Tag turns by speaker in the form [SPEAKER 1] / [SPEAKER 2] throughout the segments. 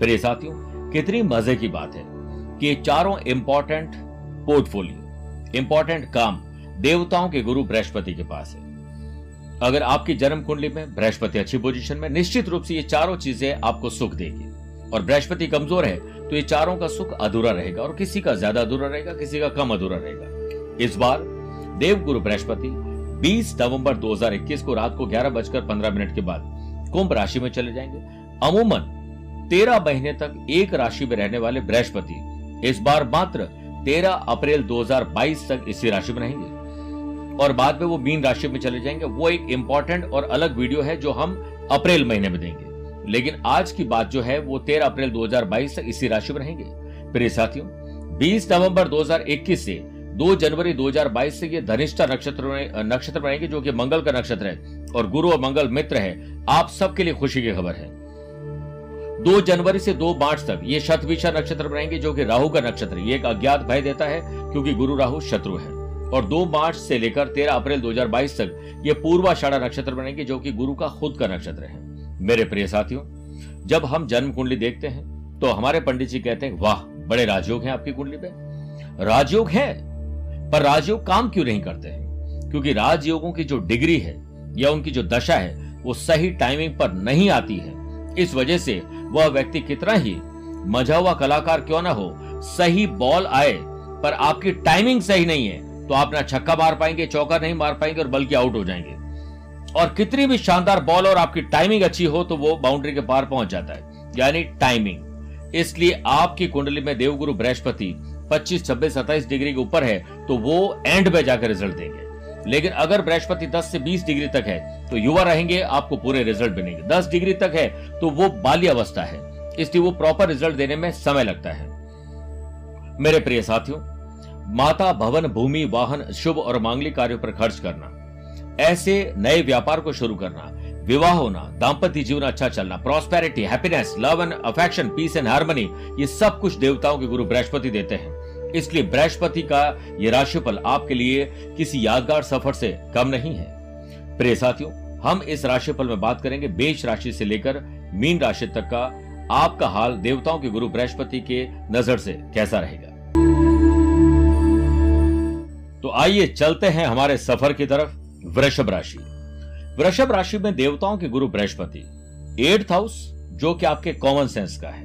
[SPEAKER 1] प्रिय साथियों, कितनी मज़े की बात है कि चारों इंपॉर्टेंट पोर्टफोलियो इंपॉर्टेंट काम देवताओं के गुरु बृहस्पति के पास है। अगर आपकी जन्म कुंडली में बृहस्पति अच्छी पोजीशन में, निश्चित रूप से ये चारों चीज़ें आपको सुख देगी। और बृहस्पति कमज़ोर है तो ये चारों का सुख अधूरा रहेगा और किसी का ज़्यादा अधूरा रहेगा, किसी का कम अधूरा रहेगा। इस बार देवगुरु बृहस्पति 20 नवंबर 2021 को रात को ग्यारह बजकर पंद्रह मिनट के बाद कुंभ राशि में चले जाएँगे। अमूमन तेरह महीने तक एक राशि में रहने वाले बृहस्पति, इस बार मात्र 13 अप्रैल 2022 तक इसी राशि में रहेंगे। और बाद में वो मीन राशि में चले जाएँगे। वो एक इंपॉर्टेंट और अलग वीडियो है जो हम अप्रैल महीने में देंगे। लेकिन आज की बात जो है, वो 13 अप्रैल 2022 तक इसी राशि में रहेंगे। प्रिय साथियों 20 नवंबर 2021 से 2 जनवरी 2022 से ये धनिष्ठा नक्षत्र नक्षत्र बनेंगे जो कि मंगल का नक्षत्र है और गुरु और मंगल मित्र है। आप सबके लिए खुशी की खबर है। 2 जनवरी से दो मार्च तक ये शतविशा नक्षत्र बनाएँगे जो कि राहु का नक्षत्र ये एक अज्ञात भय देता है, क्योंकि गुरु राहु शत्रु है। और 2 मार्च से लेकर 13 अप्रैल 2022 तक ये पूर्वाषाढ़ा नक्षत्र बनेंगे, जो कि गुरु का खुद का नक्षत्र है। मेरे प्रिय साथियों, जब हम जन्म कुंडली देखते हैं तो हमारे पंडित जी कहते हैं, वाह, बड़े राजयोग हैं आपकी कुंडली में। राजयोग है, पर राजयोग काम क्यों नहीं करते हैं? क्योंकि राजयोगों की जो डिग्री है या उनकी जो दशा है, वो सही टाइमिंग पर नहीं आती है। इस वजह से वह व्यक्ति कितना ही मज़ा हुआ कलाकार क्यों ना हो सही बॉल आए पर आपकी टाइमिंग सही नहीं है तो आप ना छक्का मार पाएँगे चौका नहीं मार पाएँगे और बल्कि आउट हो जाएँगे। और कितनी भी शानदार बॉल और आपकी टाइमिंग अच्छी हो तो वो बाउंड्री के पार पहुँच जाता है यानी टाइमिंग इसलिए आपकी कुंडली में देवगुरु बृहस्पति 25, 26, 27 डिग्री के ऊपर है तो वो एंड में जाकर रिज़ल्ट देंगे। लेकिन अगर बृहस्पति 10 से 20 डिग्री तक है तो युवा रहेंगे, आपको पूरे रिज़ल्ट मिलेंगे। 10 डिग्री तक है तो वो बाल्य अवस्था है। इसलिए वो प्रॉपर रिज़ल्ट देने में समय लगता है। मेरे प्रिय साथियों, माता भवन, भूमि, वाहन, शुभ और मांगलिक कार्यों पर खर्च करना, ऐसे नए व्यापार को शुरू करना, विवाह होना दाम्पत्य जीवन अच्छा चलना prosperity happiness love and affection peace and harmony ये सब कुछ देवताओं के गुरु बृहस्पति देते हैं। इसलिए बृहस्पति का ये राशिफल आपके लिए किसी यादगार सफ़र से कम नहीं है। प्रिय साथियों, हम इस राशिफल में बात करेंगे बेच राशि से लेकर मीन राशि तक का आपका हाल देवताओं के गुरु बृहस्पति के नज़र से कैसा रहेगा। तो आइए चलते हैं हमारे सफ़र की तरफ़, वृषभ राशि। वृषभ राशि में देवताओं के गुरु बृहस्पति, एट्थ हाउस, जो कि आपके कॉमन सेंस का है,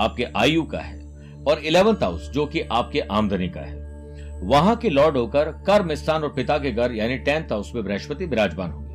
[SPEAKER 1] आपके आयु का है। और इलेवंथ हाउस, जो कि आपके आमदनी का है। वहाँ के लॉर्ड होकर कर्म स्थान और पिता के घर, यानी टेंथ हाउस में बृहस्पति विराजमान होंगे।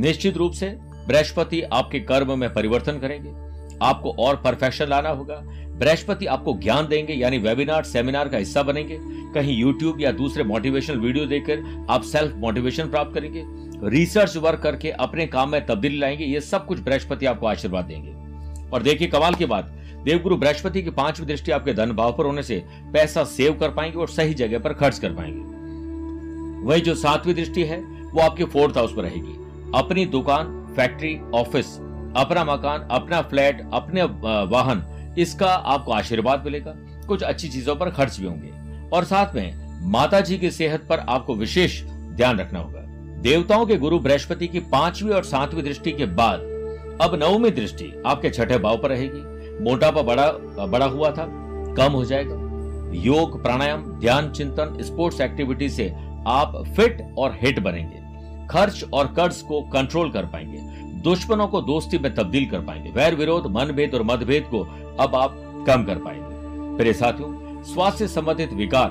[SPEAKER 1] निश्चित रूप से बृहस्पति आपके कर्म में परिवर्तन करेंगे। आपको और परफेक्शन लाना होगा। बृहस्पति आपको ज्ञान देंगे, यानी वेबिनार सेमिनार का हिस्सा बनेंगे। कहीं यूट्यूब या दूसरे मोटिवेशनल वीडियो देखकर आप सेल्फ मोटिवेशन प्राप्त करेंगे। रिसर्च वर्क करके अपने काम में तब्दीली लाएँगे। ये सब कुछ बृहस्पति आपको आशीर्वाद देंगे। और देखिए कमाल की बात देवगुरु बृहस्पति की पांचवी दृष्टि आपके धन भाव पर होने से पैसा सेव कर पाएँगे और सही जगह पर खर्च कर पाएँगे। वही जो सातवीं दृष्टि है, वो आपके फोर्थ हाउस पर रहेगी। अपनी दुकान, फैक्ट्री, ऑफ़िस, अपना मकान, अपना फ्लैट, अपने वाहन, इसका आपको आशीर्वाद मिलेगा। कुछ अच्छी चीज़ों पर खर्च भी होंगे। और साथ में माता जी की सेहत पर आपको विशेष ध्यान रखना होगा। देवताओं के गुरु बृहस्पति की पांचवी और सातवीं दृष्टि के बाद अब नवमी दृष्टि आपके छठे भाव पर रहेगी। मोटापा बड़ा बड़ा हुआ था, कम हो जाएगा। योग, प्राणायाम, ध्यान, चिंतन, स्पोर्ट्स एक्टिविटी से आप फिट और हिट बनेंगे। खर्च और कर्ज को कंट्रोल कर पाएँगे। दुश्मनों को दोस्ती में तब्दील कर पाएँगे। वैर विरोध, मनभेद और मतभेद को अब आप कम कर पाएँगे। मेरे साथियों, स्वास्थ्य संबंधित विकार।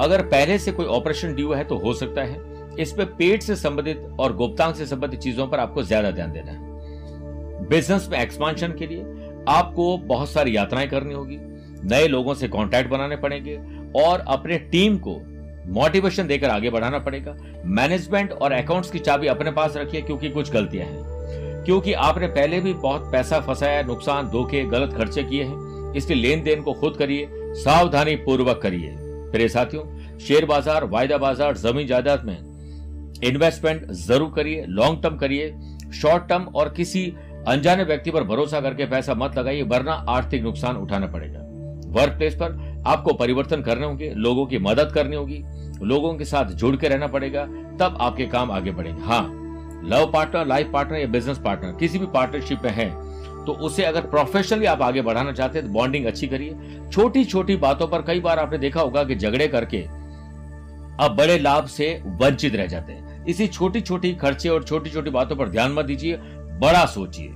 [SPEAKER 1] अगर पहले से कोई ऑपरेशन ड्यू है तो हो सकता है। इसमें पेट से संबंधित और गुप्तांग से संबंधित चीज़ों पर आपको ज़्यादा ध्यान देना है। बिज़नेस में एक्सपांशन के लिए आपको बहुत सारी यात्राएँ करनी होगी, नए लोगों से कांटेक्ट बनाने पड़ेंगे और अपने टीम को मोटिवेशन देकर आगे बढ़ाना पड़ेगा। मैनेजमेंट और अकाउंट्स की चाबी अपने पास रखिए क्योंकि कुछ गलतियाँ हैं। क्योंकि आपने पहले भी बहुत पैसा फंसाया, नुकसान, धोखे, गलत खर्चे किए हैं। इसलिए लेन देन को खुद करिए, सावधानी पूर्वक करिए। मेरे साथियों, शेयर बाज़ार, वायदा बाज़ार, ज़मीन जायदाद में इन्वेस्टमेंट ज़रूर करिए लॉन्ग टर्म करिए। शॉर्ट टर्म और किसी अनजाने व्यक्ति पर भरोसा करके पैसा मत लगाइए, वरना आर्थिक नुकसान उठाना पड़ेगा। वर्क प्लेस पर आपको परिवर्तन करने होंगे, लोगों की मदद करनी होगी, लोगों के साथ जुड़ के रहना पड़ेगा, तब आपके काम आगे बढ़ेंगे। हाँ लव पार्टनर लाइफ पार्टनर या बिज़नेस पार्टनर किसी भी पार्टनरशिप में है तो उसे अगर प्रोफेशनली आप आगे बढ़ाना चाहते हैं तो बॉन्डिंग अच्छी करिए। छोटी छोटी बातों पर कई बार आपने देखा होगा कि झगड़े करके आप बड़े लाभ से वंचित रह जाते हैं। इसी छोटी छोटी खर्चे और छोटी छोटी बातों पर ध्यान मत दीजिए। बड़ा सोचिए।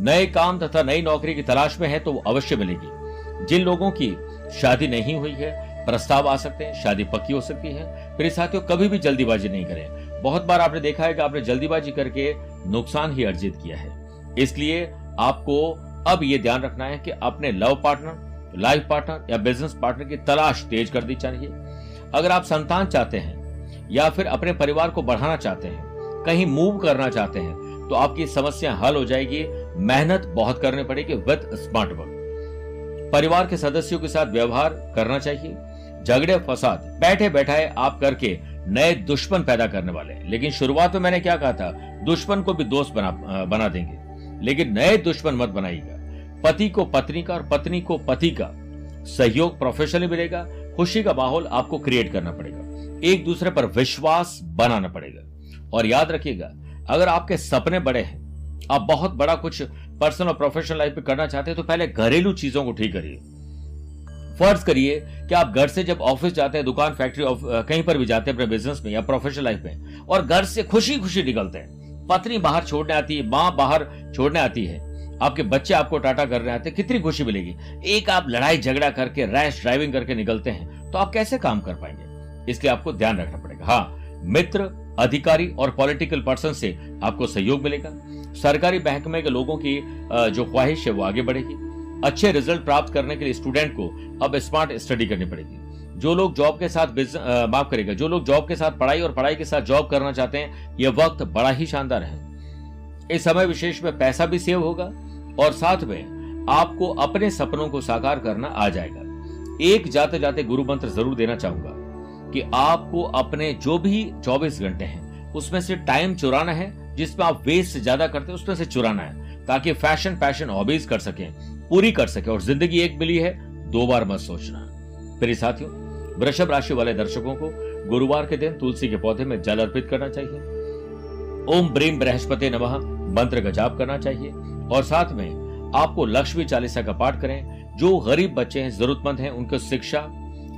[SPEAKER 1] नए काम तथा नई नौकरी की तलाश में है तो वो अवश्य मिलेगी। जिन लोगों की शादी नहीं हुई है, प्रस्ताव आ सकते हैं, शादी पक्की हो सकती है। फिर साथियों, कभी भी जल्दीबाजी नहीं करें। बहुत बार आपने देखा है कि आपने जल्दीबाजी करके नुकसान ही अर्जित किया है। इसलिए आपको अब ये ध्यान रखना है कि अपने लव पार्टनर, लाइफ पार्टनर या बिज़नेस पार्टनर की तलाश तेज कर दी चाहिए। अगर आप संतान चाहते हैं या फिर अपने परिवार को बढ़ाना चाहते हैं, कहीं मूव करना चाहते हैं तो आपकी समस्या हल हो जाएगी। मेहनत बहुत करनी पड़ेगी विद स्मार्ट वर्क परिवार के सदस्यों के साथ व्यवहार करना चाहिए। झगड़े, फसाद बैठे बैठाए आप करके नए दुश्मन पैदा करने वाले। लेकिन शुरुआत में मैंने क्या कहा था? दुश्मन को भी दोस्त बना बना देंगे। लेकिन नए दुश्मन मत बनाइएगा। पति को पत्नी का और पत्नी को पति का सहयोग प्रोफेशनली मिलेगा। खुशी का माहौल आपको क्रिएट करना पड़ेगा। एक दूसरे पर विश्वास बनाना पड़ेगा। और याद रखिएगा अगर आपके सपने बड़े हैं, आप बहुत बड़ा कुछ पर्सनल और प्रोफेशनल लाइफ में करना चाहते हैं तो पहले घरेलू चीज़ों को ठीक करिए। फ़र्ज़ करिए कि आप घर से जब ऑफ़िस जाते हैं, दुकान फैक्ट्री कहीं पर भी जाते हैं, अपने बिज़नेस में या प्रोफेशनल लाइफ में, और घर से खुशी खुशी निकलते हैं। पत्नी बाहर छोड़ने आती है, माँ बाहर छोड़ने आती है, आपके बच्चे आपको टाटा करने आते हैं, कितनी खुशी मिलेगी? एक आप लड़ाई झगड़ा करके रैश ड्राइविंग करके निकलते हैं तो आप कैसे काम कर पाएँगे? इसलिए आपको ध्यान रखना पड़ेगा। हाँ मित्र अधिकारी और पॉलिटिकल पर्सन से आपको सहयोग मिलेगा। सरकारी महकमे के लोगों की जो ख्वाहिश है वो आगे बढ़ेगी। अच्छे रिज़ल्ट प्राप्त करने के लिए स्टूडेंट को अब स्मार्ट स्टडी करनी पड़ेगी। जो लोग जॉब के साथ माफ़ करेगा, जो लोग जॉब के साथ पढ़ाई और पढ़ाई के साथ जॉब करना चाहते हैं यह वक्त बड़ा ही शानदार है। इस समय विशेष में पैसा भी सेव होगा और साथ में आपको अपने सपनों को साकार करना आ जाएगा। एक जाते जाते गुरु मंत्र ज़रूर देना चाहूँगा। कि आपको अपने जो भी 24 घंटे हैं, उसमें से टाइम चुराना है जिसमें आप वेस्ट ज़्यादा करते हैं, उसमें से चुराना है, ताकि फ़ैशन पैशन हॉबीज कर सके, पूरी कर सके, और ज़िंदगी एक मिली है, दो बार मत सोचना। मेरे साथियों, वृषभ राशि वाले दर्शकों को गुरुवार के दिन तुलसी के पौधे में जल अर्पित करना चाहिए। ओम ब्रीम बृहस्पति नमः, मंत्र का जाप करना चाहिए। और साथ में आपको लक्ष्मी चालीसा का पाठ करें। जो गरीब बच्चे हैं, जरूरतमंद हैं, उनको शिक्षा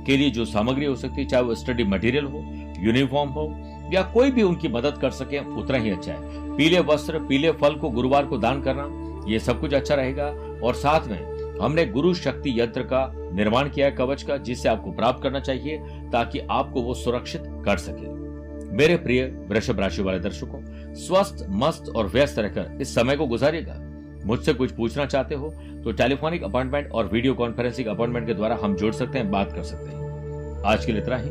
[SPEAKER 1] के लिए जो सामग्री हो सकती है, चाहे वो स्टडी मटेरियल हो यूनिफॉर्म हो, या कोई भी उनकी मदद कर सके, उतना ही अच्छा है। पीले वस्त्र, पीले फल को गुरुवार को दान करना, ये सब कुछ अच्छा रहेगा। और साथ में, हमने गुरु शक्ति यंत्र का निर्माण किया है, कवच का, जिससे आपको प्राप्त करना चाहिए, ताकि आपको वो सुरक्षित कर सके। मेरे प्रिय वृषभ राशि वाले दर्शकों, स्वस्थ, मस्त और व्यस्त रहकर इस समय को गुजारेगा मुझसे कुछ पूछना चाहते हो तो टेलीफोनिक अपॉइंटमेंट और वीडियो कॉन्फ्रेंसिंग अपॉइंटमेंट के द्वारा हम जुड़ सकते हैं, बात कर सकते हैं। आज के लिए इतना ही।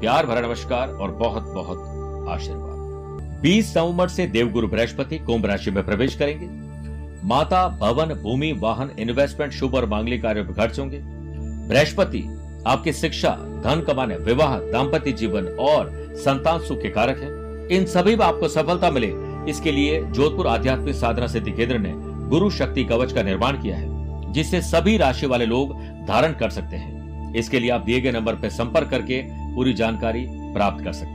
[SPEAKER 1] प्यार भरा नमस्कार और बहुत बहुत आशीर्वाद। 20 नवंबर से देवगुरु बृहस्पति कुंभ राशि में प्रवेश करेंगे। माता, भवन, भूमि, वाहन इन्वेस्टमेंट शुभ और मांगलिक कार्यों खर्च होंगे। बृहस्पति, आपकी शिक्षा, धन कमाने, विवाह, दाम्पत्य जीवन और संतान सुख के कारक है। इन सभी में आपको सफलता मिले। इसके लिए जोधपुर आध्यात्मिक साधना सिद्धि केंद्र ने गुरु शक्ति कवच का निर्माण किया है, जिससे सभी राशि वाले लोग धारण कर सकते हैं। इसके लिए आप दिए गए नंबर पर संपर्क करके पूरी जानकारी प्राप्त कर सकते हैं।